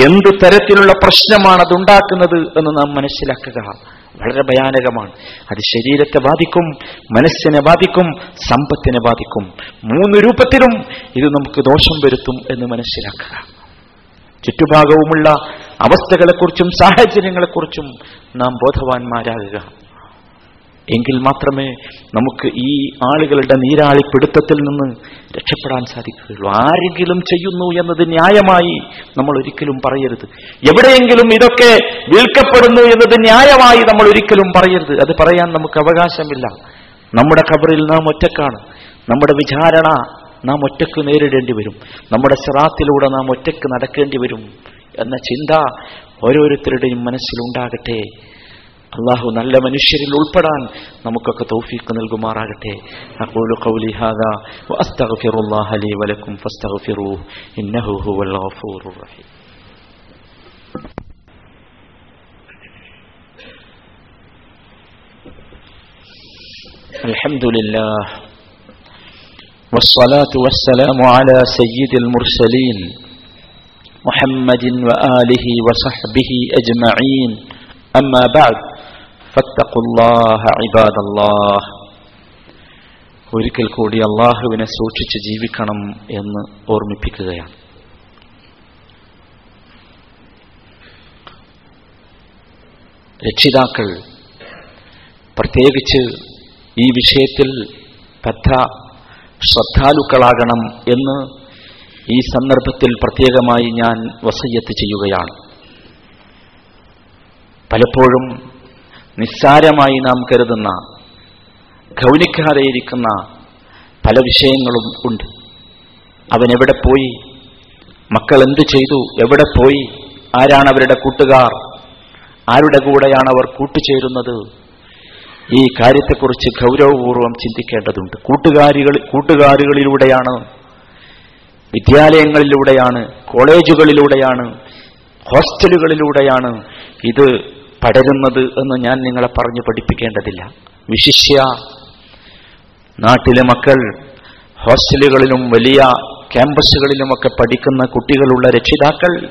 എന്ത് തരത്തിലുള്ള പ്രശ്നമാണ് അതുണ്ടാക്കുന്നത് എന്ന് നാം മനസ്സിലാക്കുക. വളരെ ഭയാനകമാണ്. അത് ശരീരത്തെ ബാധിക്കും മനസ്സിനെ ബാധിക്കും സമ്പത്തിനെ ബാധിക്കും. മൂന്ന് രൂപത്തിലും ഇത് നമുക്ക് ദോഷം വരുത്തും എന്ന് മനസ്സിലാക്കുക. ചുറ്റുഭാഗവുമുള്ള അവസ്ഥകളെക്കുറിച്ചും സാഹചര്യങ്ങളെക്കുറിച്ചും നാം ബോധവാന്മാരാകുക. എങ്കിൽ മാത്രമേ നമുക്ക് ഈ ആളുകളുടെ നീരാളിപ്പിടുത്തത്തിൽ നിന്ന് രക്ഷപ്പെടാൻ സാധിക്കുകയുള്ളൂ. ആരെങ്കിലും ചെയ്യുന്നു എന്നത് ന്യായമായി നമ്മൾ ഒരിക്കലും പറയരുത്. എവിടെയെങ്കിലും ഇതൊക്കെ വിൽക്കപ്പെടുന്നു എന്നത് ന്യായമായി നമ്മൾ ഒരിക്കലും പറയരുത്. അത് പറയാൻ നമുക്ക് അവകാശമില്ല. നമ്മുടെ ഖബറിൽ നാം ഒറ്റക്കാണ്. നമ്മുടെ വിചാരണ നാം ഒറ്റയ്ക്ക് നേരിടേണ്ടി വരും. നമ്മുടെ സിറാത്തിലൂടെ നാം ഒറ്റയ്ക്ക് നടക്കേണ്ടി വരും എന്ന ചിന്ത ഓരോരുത്തരുടെയും മനസ്സിലുണ്ടാകട്ടെ. അള്ളാഹു നല്ല മനുഷ്യരിൽ ഉൾപ്പെടാൻ നമുക്കൊക്കെ തൗഫീഖ് നൽകുമാറാകട്ടെ അഖൂലു ഖൗലി ഹാദാ വഅസ്തഗ്ഫിറുല്ലാഹ ലീ വലക്കും ഫസ്തഗ്ഫിറൂഹു ഇന്നഹു ഹുവൽ ഗഫൂറുർ റഹീം الحمد لله والصلاة والسلام على سيد المرسلين محمد وآله وصحبه أجمعين أما بعد ഫത്തഖു ഇബാദല്ലാഹ്. ഒരിക്കൽ കൂടി അള്ളാഹുവിനെ സൂക്ഷിച്ച് ജീവിക്കണം എന്ന് ഓർമ്മിപ്പിക്കുകയാണ്. രക്ഷിതാക്കൾ പ്രത്യേകിച്ച് ഈ വിഷയത്തിൽ പദ്ധ ശ്രദ്ധാലുക്കളാകണം എന്ന് ഈ സന്ദർഭത്തിൽ പ്രത്യേകമായി ഞാൻ വസയ്യത്ത് ചെയ്യുകയാണ്. പലപ്പോഴും നിസ്സാരമായി നാം കരുതുന്ന ഗൗനിക്കാതെയിരിക്കുന്ന പല വിഷയങ്ങളും ഉണ്ട്. അവൻ എവിടെ പോയി? മക്കൾ എന്ത് ചെയ്തു? എവിടെ പോയി? ആരാണ് അവരുടെ കൂട്ടുകാർ? ആരുടെ കൂടെയാണ് അവർ കൂട്ടുചേരുന്നത്? ഈ കാര്യത്തെക്കുറിച്ച് ഗൗരവപൂർവം ചിന്തിക്കേണ്ടതുണ്ട്. കൂട്ടുകാരികൾ കൂട്ടുകാരികളിലൂടെയാണ് വിദ്യാലയങ്ങളിലൂടെയാണ് കോളേജുകളിലൂടെയാണ് ഹോസ്റ്റലുകളിലൂടെയാണ് ഇത് പടരുന്നത് എന്ന് ഞാൻ നിങ്ങളെ പറഞ്ഞു പഠിപ്പിക്കേണ്ടതില്ല. വിശിഷ്യ നാട്ടിലെ മക്കൾ ഹോസ്റ്റലുകളിലും വലിയ ക്യാമ്പസുകളിലുമൊക്കെ പഠിക്കുന്ന കുട്ടികളുള്ള രക്ഷിതാക്കൾ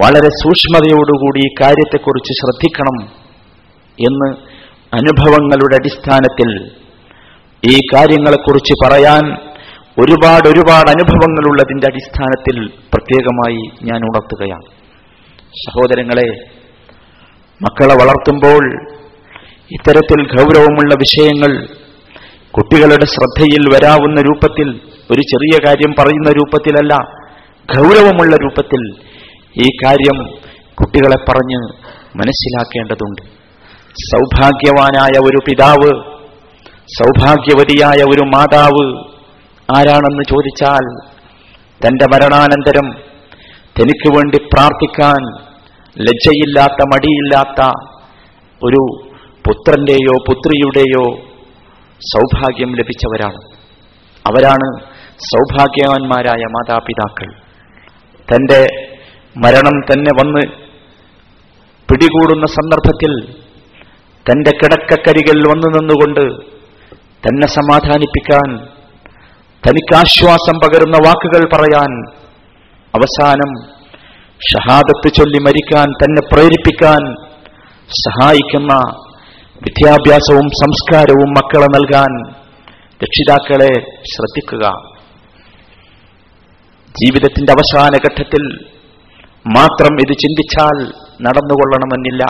വളരെ സൂക്ഷ്മതയോടുകൂടി ഈ കാര്യത്തെക്കുറിച്ച് ശ്രദ്ധിക്കണം എന്ന് അനുഭവങ്ങളുടെ അടിസ്ഥാനത്തിൽ ഈ കാര്യങ്ങളെക്കുറിച്ച് പറയാൻ ഒരുപാട് ഒരുപാട് അനുഭവങ്ങളുള്ളതിന്റെ അടിസ്ഥാനത്തിൽ പ്രത്യേകമായി ഞാൻ ഉണർത്തുകയാണ്. സഹോദരങ്ങളെ മക്കളെ വളർത്തുമ്പോൾ ഇത്തരത്തിൽ ഗൗരവമുള്ള വിഷയങ്ങൾ കുട്ടികളുടെ ശ്രദ്ധയിൽ വരാവുന്ന രൂപത്തിൽ ഒരു ചെറിയ കാര്യം പറയുന്ന രൂപത്തിലല്ല ഗൗരവമുള്ള രൂപത്തിൽ ഈ കാര്യം കുട്ടികളെ പറഞ്ഞ് മനസ്സിലാക്കേണ്ടതുണ്ട്. സൗഭാഗ്യവാനായ ഒരു പിതാവ് സൗഭാഗ്യവതിയായ ഒരു മാതാവ് ആരാണെന്ന് ചോദിച്ചാൽ തന്റെ മരണാനന്തരം തനിക്ക് വേണ്ടി പ്രാർത്ഥിക്കാൻ ലജ്ജയില്ലാത്ത മടിയില്ലാത്ത ഒരു പുത്രന്റെയോ പുത്രിയുടെയോ സൗഭാഗ്യം ലഭിച്ചവരാണ്. അവരാണ് സൗഭാഗ്യവാന്മാരായ മാതാപിതാക്കൾ. തന്റെ മരണം തന്നെ വന്ന് പിടികൂടുന്ന സന്ദർഭത്തിൽ തന്റെ കിടക്കക്കരികൾ വന്നു നിന്നുകൊണ്ട് തന്നെ സമാധാനിപ്പിക്കാൻ തനിക്ക് ആശ്വാസം പകരുന്ന വാക്കുകൾ പറയാൻ അവസാനം ഷഹാദത്ത് ചൊല്ലി മരിക്കാൻ തന്നെ പ്രേരിപ്പിക്കാൻ സഹായിക്കുന്ന വിദ്യാഭ്യാസവും സംസ്കാരവും മക്കളെ നൽകാൻ രക്ഷിതാക്കളെ ശ്രദ്ധിക്കുക. ജീവിതത്തിന്റെ അവസാന ഘട്ടത്തിൽ മാത്രം ഇത് ചിന്തിച്ചാൽ നടന്നുകൊള്ളണമെന്നില്ല.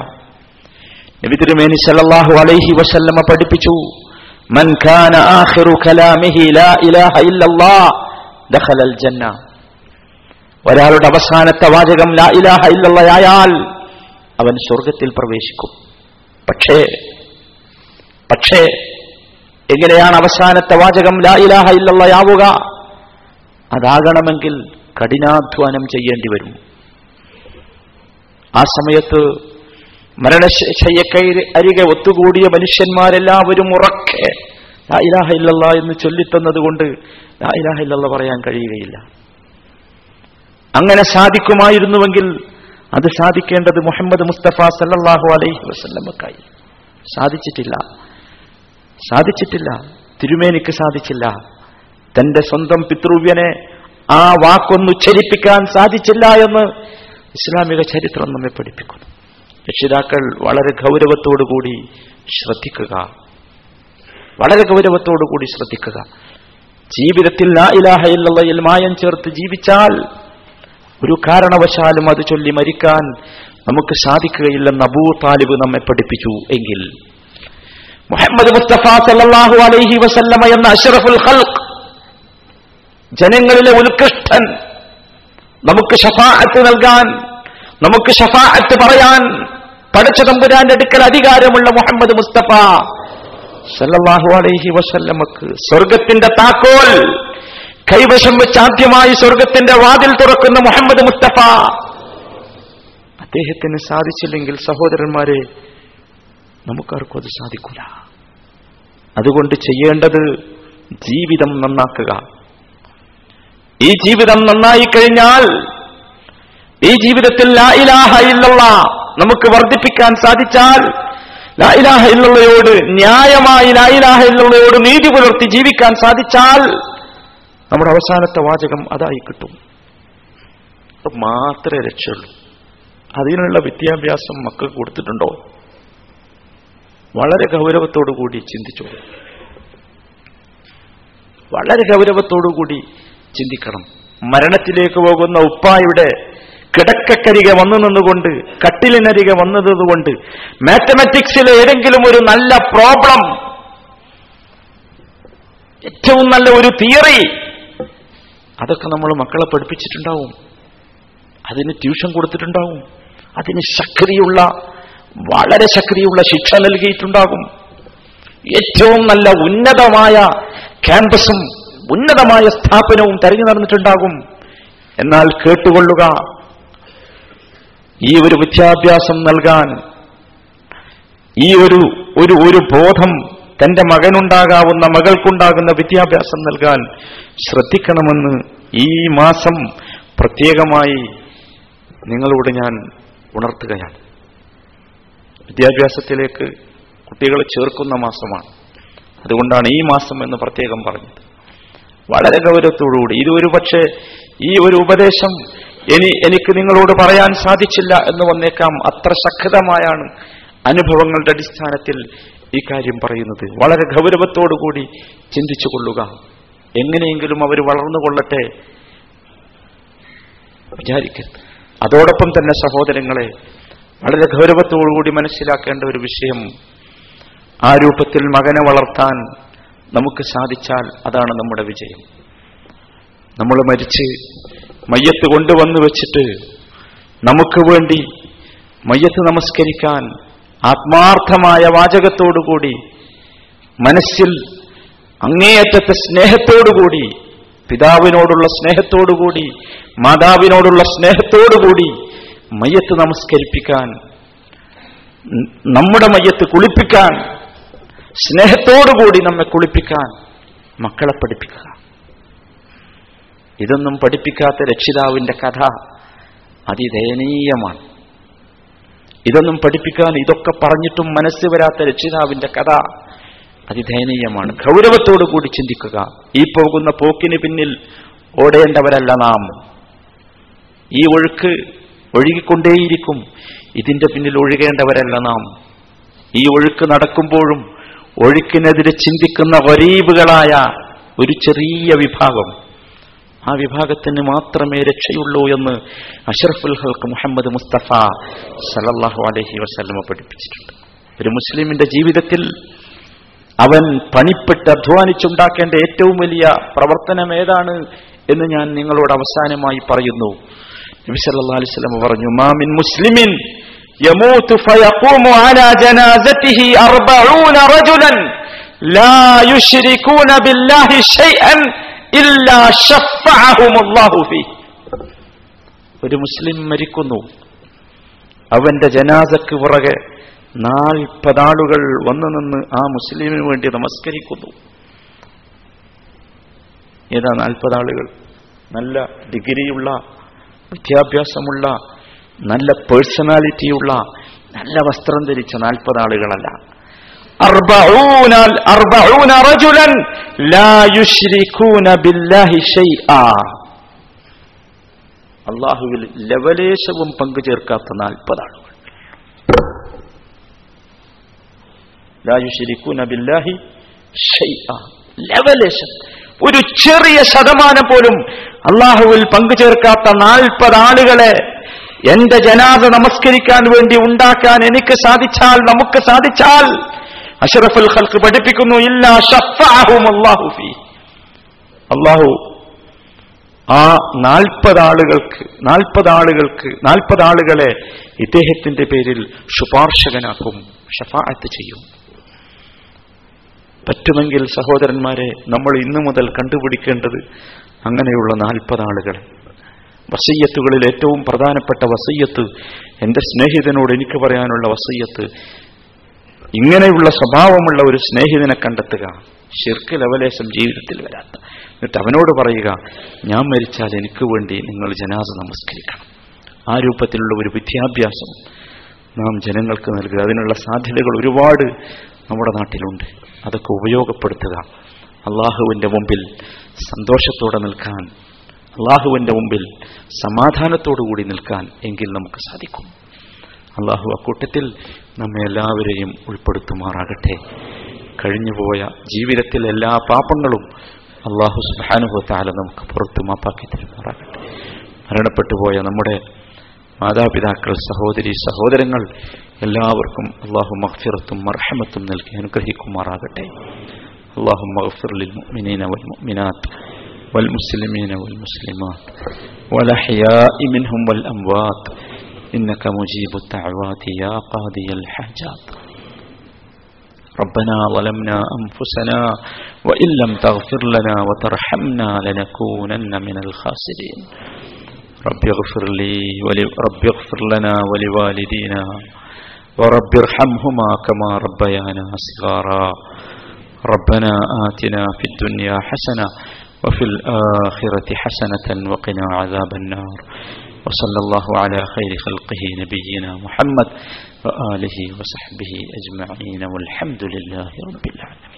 നബിതിരുമേനി തിരുമേനി സല്ലല്ലാഹു അലൈഹി വസല്ലമ പഠിപ്പിച്ചു മൻ ആഖിറു കലാമിഹി ലാ ഇലാഹ ഇല്ലല്ലാഹ് ദഖലൽ ജന്ന ഒരാളുടെ അവസാനത്തെ വാചകം ലാ ഇലാഹ അവൻ സ്വർഗത്തിൽ പ്രവേശിക്കും. പക്ഷേ പക്ഷേ എങ്ങനെയാണ് അവസാനത്തെ വാചകം ലാ ഇലാഹ ഇല്ലല്ലാഹ് ആവുക? അതാകണമെങ്കിൽ കഠിനാധ്വാനം ചെയ്യേണ്ടി വരും. ആ സമയത്ത് മരണശയ്യക്കൈ അരികെ ഒത്തുകൂടിയ മനുഷ്യന്മാരെല്ലാവരും ഉറക്കെ ലാ ഇലാഹ ഇല്ലല്ലാ എന്ന് ചൊല്ലിത്തന്നതുകൊണ്ട് ലാ ഇലാഹ ഇല്ലല്ലാ പറയാൻ കഴിയുകയില്ല. അങ്ങനെ സാധിക്കുമായിരുന്നുവെങ്കിൽ അത് സാധിക്കേണ്ടത് മുഹമ്മദ് മുസ്തഫ സല്ലാഹു അലൈഹി വസല്ലമക്കായി. സാധിച്ചിട്ടില്ല. സാധിച്ചിട്ടില്ല. തിരുമേനിക്ക് സാധിച്ചില്ല. തന്റെ സ്വന്തം പിതൃവ്യനെ ആ വാക്കൊന്നുച്ചരിപ്പിക്കാൻ സാധിച്ചില്ല എന്ന് ഇസ്ലാമിക ചരിത്രം നമ്മെ പഠിപ്പിക്കുന്നു. രക്ഷിതാക്കൾ വളരെ ഗൗരവത്തോടുകൂടി ശ്രദ്ധിക്കുക. വളരെ ഗൗരവത്തോടുകൂടി ശ്രദ്ധിക്കുക. ജീവിതത്തിൽ ആ ഇലാഹ മായം ചേർത്ത് ജീവിച്ചാൽ ഒരു കാരണവശാലും അത് ചൊല്ലി മരിക്കാൻ നമുക്ക് സാധിക്കുകയില്ലെന്ന് അബൂ താലിബ് നമ്മെ പഠിപ്പിച്ചു എങ്കിൽ. മുഹമ്മദ് മുസ്തഫ സല്ലല്ലാഹു അലൈഹി വസല്ലമ എന്ന അഷറഫുൽ ഖൽഖ് ജനങ്ങളിലെ ഉത്കൃഷ്ടൻ നമുക്ക് ഷഫാഅത്ത് നൽകാൻ നമുക്ക് ഷഫാഅത്ത് പറയാൻ പഠിച്ച തമ്പുരാന്റെ അടുക്കൽ അധികാരമുള്ള മുഹമ്മദ് മുസ്തഫ സല്ലാഹു അലൈഹി വസല്ലമക്ക് സ്വർഗത്തിന്റെ താക്കോൽ കൈവശം വെച്ച് ആദ്യമായി സ്വർഗത്തിന്റെ വാതിൽ തുറക്കുന്ന മുഹമ്മദ് മുസ്തഫ. അദ്ദേഹത്തിന് സാധിച്ചില്ലെങ്കിൽ സഹോദരന്മാരെ നമുക്കാർക്കും അത് സാധിക്കൂല. അതുകൊണ്ട് ചെയ്യേണ്ടത് ജീവിതം നന്നാക്കുക. ഈ ജീവിതം നന്നായി കഴിഞ്ഞാൽ ഈ ജീവിതത്തിൽ ലായിലാഹ ഇല്ലല്ല നമുക്ക് വർദ്ധിപ്പിക്കാൻ സാധിച്ചാൽ ലായിലാഹ ഇലാഹ ഇല്ലല്ലയോട് ന്യായമായി ലായിലാഹ ഇലാഹ ഇല്ലല്ലയോട് നീതി പുലർത്തി ജീവിക്കാൻ സാധിച്ചാൽ നമ്മുടെ അവസാനത്തെ വാചകം അതായി കിട്ടും. മാത്രമേ രക്ഷയുള്ളൂ. അതിനുള്ള വിദ്യാഭ്യാസം മക്കൾക്ക് കൊടുത്തിട്ടുണ്ടോ? വളരെ ഗൗരവത്തോടു കൂടി ചിന്തിച്ചു. വളരെ ഗൗരവത്തോടു കൂടി ചിന്തിക്കണം. മരണത്തിലേക്ക് പോകുന്ന ഉപ്പായുടെ കിടക്കക്കരികെ വന്നു നിന്നുകൊണ്ട് കട്ടിലിനരികെ വന്നതുകൊണ്ട് മാത്തമാറ്റിക്സിലെ ഏതെങ്കിലും ഒരു നല്ല പ്രോബ്ലം ഏറ്റവും നല്ല ഒരു തിയറി അതൊക്കെ നമ്മൾ മക്കളെ പഠിപ്പിച്ചിട്ടുണ്ടാവും. അതിന് ട്യൂഷൻ കൊടുത്തിട്ടുണ്ടാവും. അതിന് ശക്തിയുള്ള വളരെ ശക്തിയുള്ള ശിക്ഷ നൽകിയിട്ടുണ്ടാകും. ഏറ്റവും നല്ല ഉന്നതമായ ക്യാമ്പസും ഉന്നതമായ സ്ഥാപനവും തെരഞ്ഞു നടന്നിട്ടുണ്ടാകും. എന്നാൽ കേട്ടുകൊള്ളുക ഈ ഒരു വിദ്യാഭ്യാസം നൽകാൻ ഈ ഒരു ഒരു ഒരു ബോധം തന്റെ മകനുണ്ടാകാവുന്ന മകൾക്കുണ്ടാകുന്ന വിദ്യാഭ്യാസം നൽകാൻ ശ്രദ്ധിക്കണമെന്ന് ഈ മാസം പ്രത്യേകമായി നിങ്ങളോട് ഞാൻ ഉണർത്തുകയാണ്. വിദ്യാഭ്യാസത്തിലേക്ക് കുട്ടികളെ ചേർക്കുന്ന മാസമാണ്. അതുകൊണ്ടാണ് ഈ മാസം എന്ന് പ്രത്യേകം പറഞ്ഞത്. വളരെ ഗൗരവത്തോടുകൂടി ഇത് ഒരു പക്ഷേ ഈ ഒരു ഉപദേശം ഇനി എനിക്ക് നിങ്ങളോട് പറയാൻ സാധിച്ചില്ല എന്ന് വന്നേക്കാം. അത്ര ശക്തമായാണ് അനുഭവങ്ങളുടെ അടിസ്ഥാനത്തിൽ ഈ കാര്യം പറയുന്നത്. വളരെ ഗൗരവത്തോടുകൂടി ചിന്തിച്ചു കൊള്ളുക എങ്ങനെയെങ്കിലും അവർ വളർന്നുകൊള്ളട്ടെ വിചാരിക്കരുത് അതോടൊപ്പം തന്നെ സഹോദരങ്ങളെ വളരെ ഗൗരവത്തോടുകൂടി മനസ്സിലാക്കേണ്ട ഒരു വിഷയം ആ രൂപത്തിൽ മകനെ വളർത്താൻ നമുക്ക് സാധിച്ചാൽ അതാണ് നമ്മുടെ വിജയം. നമ്മൾ മരിച്ച് മയ്യത്ത് കൊണ്ടുവന്നു വെച്ചിട്ട് നമുക്ക് വേണ്ടി മയ്യത്ത് നമസ്കരിക്കാൻ ആത്മാർത്ഥമായ വാചകത്തോടുകൂടി മനസ്സിൽ അങ്ങേയറ്റത്തെ സ്നേഹത്തോടുകൂടി പിതാവിനോടുള്ള സ്നേഹത്തോടുകൂടി മാതാവിനോടുള്ള സ്നേഹത്തോടുകൂടി മയ്യത്ത് നമസ്കരിപ്പിക്കാൻ നമ്മുടെ മയ്യത്ത് കുളിപ്പിക്കാൻ സ്നേഹത്തോടുകൂടി നമ്മെ കുളിപ്പിക്കാൻ മക്കളെ പഠിപ്പിക്കുക. ഇതൊന്നും പഠിപ്പിക്കാത്ത രക്ഷിതാവിന്റെ കഥ അതിദയനീയമാണ്. ഇതൊന്നും പഠിപ്പിക്കാൻ ഇതൊക്കെ പറഞ്ഞിട്ടും മനസ്സ് വരാത്ത രക്ഷിതാവിന്റെ കഥ അതിദയനീയമാണ്. ഗൗരവത്തോടു കൂടി ചിന്തിക്കുക. ഈ പോകുന്ന പോക്കിന് പിന്നിൽ ഓടേണ്ടവരല്ല നാം. ഈ ഒഴുക്ക് ഒഴുകിക്കൊണ്ടേയിരിക്കും. ഇതിന്റെ പിന്നിൽ ഒഴുകേണ്ടവരല്ല നാം. ഈ ഒഴുക്ക് നടക്കുമ്പോഴും ഒഴുക്കിനെതിരെ ചിന്തിക്കുന്ന വരീബുകളായ ഒരു ചെറിയ വിഭാഗം ആ വിഭാഗത്തിന് മാത്രമേ രക്ഷയുള്ളൂ എന്ന് അഷറഫുൽ ഹൽക്ക് മുഹമ്മദ് മുസ്തഫ സലല്ലാഹു അലഹി വസ്ലമ പഠിപ്പിച്ചിട്ടുണ്ട് ഒരു മുസ്ലിമിന്റെ ജീവിതത്തിൽ അവൻ പണിപ്പെട്ട് അധ്വാനിച്ചുണ്ടാക്കേണ്ട ഏറ്റവും വലിയ പ്രവർത്തനം ഏതാണ് എന്ന് ഞാൻ നിങ്ങളോട് അവസാനമായി പറയുന്നു നബി സല്ലല്ലാഹു അലൈഹി വസല്ലം പറഞ്ഞു മാമിൻ മുസ്ലിമിൻ يموت فيقوم على جنازته أربعون رجلا لا يشركون بالله شيئا ഒരു മുസ്ലിം മരിക്കുന്നു. അവന്റെ ജനാസക്ക് പുറകെ നാൽപ്പതാളുകൾ വന്നു നിന്ന് ആ മുസ്ലിമിന് വേണ്ടി നമസ്കരിക്കുന്നു. ഏതാ നാൽപ്പതാളുകൾ? നല്ല ഡിഗ്രിയുള്ള വിദ്യാഭ്യാസമുള്ള നല്ല പേഴ്സണാലിറ്റിയുള്ള നല്ല വസ്ത്രം ധരിച്ച നാൽപ്പതാളുകളല്ല. അള്ളാഹുവിൽ ലവലേശവും പങ്കു ചേർക്കാത്ത നാൽപ്പത് ആളുകൾ ലവലേശം. ഒരു ചെറിയ ശതമാനം പോലും അള്ളാഹുവിൽ പങ്കു ചേർക്കാത്ത നാൽപ്പത് ആളുകളെ എന്റെ ജനാഥ നമസ്കരിക്കാൻ വേണ്ടി ഉണ്ടാക്കാൻ എനിക്ക് സാധിച്ചാൽ നമുക്ക് സാധിച്ചാൽ അഷറഫുൽ ഖൽക്ക് പഠിപ്പിക്കുന്നു. അള്ളാഹു ആ നാൽപ്പത് ആളുകൾക്ക് നാൽപ്പത് ആളുകൾക്ക് നാൽപ്പത് ആളുകളെ ഇദ്ദേഹത്തിന്റെ പേരിൽ ശുപാർശകനാക്കും. ഷഫാഅത്ത് ചെയ്യും. പറ്റുമെങ്കിൽ സഹോദരന്മാരെ നമ്മൾ ഇന്നു മുതൽ കണ്ടുപിടിക്കേണ്ടത് അങ്ങനെയുള്ള നാൽപ്പത് ആളുകളെ വസയ്യത്തുകളിൽ ഏറ്റവും പ്രധാനപ്പെട്ട വസയ്യത്ത് എന്റെ സ്നേഹിതനോട് എനിക്ക് പറയാനുള്ള വസയ്യത്ത് ഇങ്ങനെയുള്ള സ്വഭാവമുള്ള ഒരു സ്നേഹിതനെ കണ്ടെത്തുക. ശിർക്ക് ലവലേശം ജീവിതത്തിൽ വരാത്ത. എന്നിട്ട് അവനോട് പറയുക ഞാൻ മരിച്ചാൽ എനിക്ക് വേണ്ടി നിങ്ങൾ ജനാസ നമസ്കരിക്കണം. ആ രൂപത്തിലുള്ള ഒരു വിദ്യാഭ്യാസം നാം ജനങ്ങൾക്ക് നൽകുക. അതിനുള്ള സാധ്യതകൾ ഒരുപാട് നമ്മുടെ നാട്ടിലുണ്ട്. അതൊക്കെ ഉപയോഗപ്പെടുത്തുക. അള്ളാഹുവിന്റെ മുമ്പിൽ സന്തോഷത്തോടെ നിൽക്കാൻ അള്ളാഹുവിന്റെ മുമ്പിൽ സമാധാനത്തോടുകൂടി നിൽക്കാൻ എങ്കിൽ നമുക്ക് സാധിക്കും. അള്ളാഹു അക്കൂട്ടത്തിൽ നമ്മെ എല്ലാവരെയും ഉൾപ്പെടുത്തുമാറാകട്ടെ കഴിഞ്ഞുപോയ ജീവിതത്തിലെ എല്ലാ പാപങ്ങളും അള്ളാഹു സുബാനുഭവത്താല നമുക്ക് പുറത്തു മാപ്പാക്കി തരുമാറാകട്ടെ മരണപ്പെട്ടുപോയ നമ്മുടെ മാതാപിതാക്കൾ സഹോദരി സഹോദരങ്ങൾ എല്ലാവർക്കും അള്ളാഹു മഹ്ഫിറത്തും മർഹമത്തും നൽകി അനുഗ്രഹിക്കുമാറാകട്ടെ അള്ളാഹു മഹ്ഫിർ للمؤمنين والمؤمنات والمسلمين والمسلمات والأحياء منهم والأموات إنك مجيب الدعوات يا قاضي الحاجات. ربنا ظلمنا أنفسنا وإن لم تغفر لنا وترحمنا لنكونن من الخاسرين. رب اغفر لي ولي رب اغفر لنا ولوالدينا ورب ارحمهما كما ربيانا صغارا. ربنا آتنا في الدنيا حسنة وفي الآخرة حسنة وقنا عذاب النار. وصلى الله على خير خلقه نبينا محمد وآله وصحبه أجمعين والحمد لله رب العالمين.